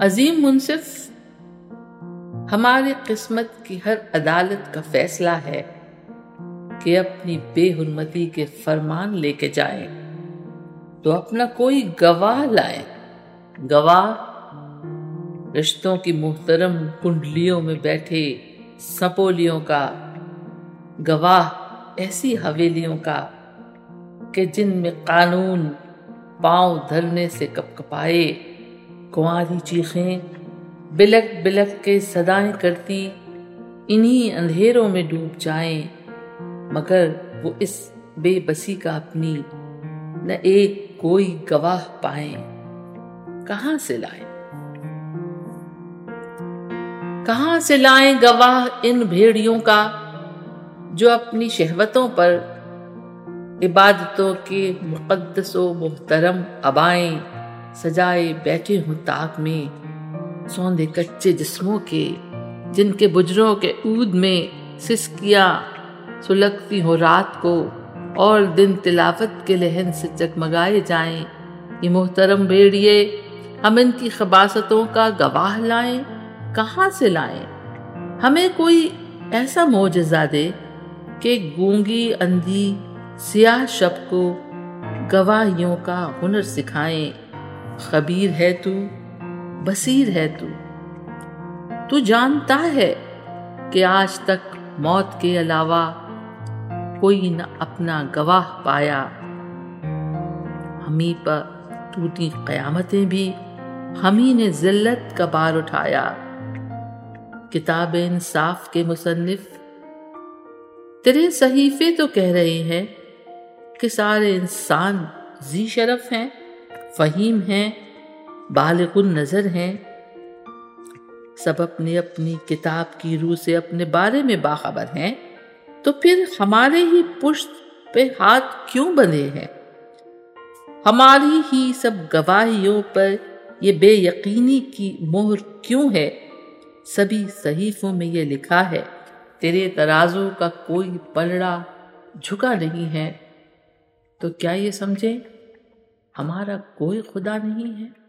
عظیم منصف ہماری قسمت کی ہر عدالت کا فیصلہ ہے کہ اپنی بے حرمتی کے فرمان لے کے جائیں تو اپنا کوئی گواہ لائیں۔ گواہ رشتوں کی محترم کنڈلیوں میں بیٹھے سپولیوں کا، گواہ ایسی حویلیوں کا کہ جن میں قانون پاؤں دھرنے سے کپ کپائے کنواری چیخیں، بلک بلک کے صدائیں کرتی، انہی اندھیروں میں ڈوب جائیں۔ مگر وہ اس بے بسی کا اپنی، نہ ایک کوئی گواہ پائیں۔ کہاں سے لائیں؟ کہاں سے لائیں گواہ ان بھیڑیوں کا، جو اپنی شہوتوں پر عبادتوں کے مقدس و محترم ابائیں؟ سجائے بیٹھے ہوں تاک میں، سوندے کچے جسموں کے، جن کے بجروں کے عود میں سسکیاں سلگتی ہو رات کو، اور دن تلاوت کے لہن سے چکمگائے جائیں۔ یہ محترم بیڑیے، ہم ان کی خباستوں کا گواہ لائیں، کہاں سے لائیں؟ ہمیں کوئی ایسا معجزہ دے کہ گونگی اندھی سیاہ شب کو گواہیوں کا ہنر سکھائیں۔ خبیر ہے تو، بصیر ہے تو۔ تو جانتا ہے کہ آج تک موت کے علاوہ کوئی نہ اپنا گواہ پایا۔ ہمیں پر ٹوٹی قیامتیں بھی ہمیں نے ذلت کا بار اٹھایا۔ کتاب انصاف کے مصنف تیرے صحیفے تو کہہ رہے ہیں کہ سارے انسان زی شرف ہیں۔ فہیم ہیں، بالغ النظر ہیں۔ سب اپنی اپنی کتاب کی روح سے اپنے بارے میں باخبر ہیں۔ تو پھر ہمارے ہی پشت پہ ہاتھ کیوں بندھے ہیں؟ ہماری ہی سب گواہیوں پر یہ بے یقینی کی مہر کیوں ہے؟ سبھی صحیفوں میں یہ لکھا ہے، تیرے ترازو کا کوئی پلڑا جھکا نہیں ہے۔ تو کیا یہ سمجھے ہمارا کوئی خدا نہیں ہے۔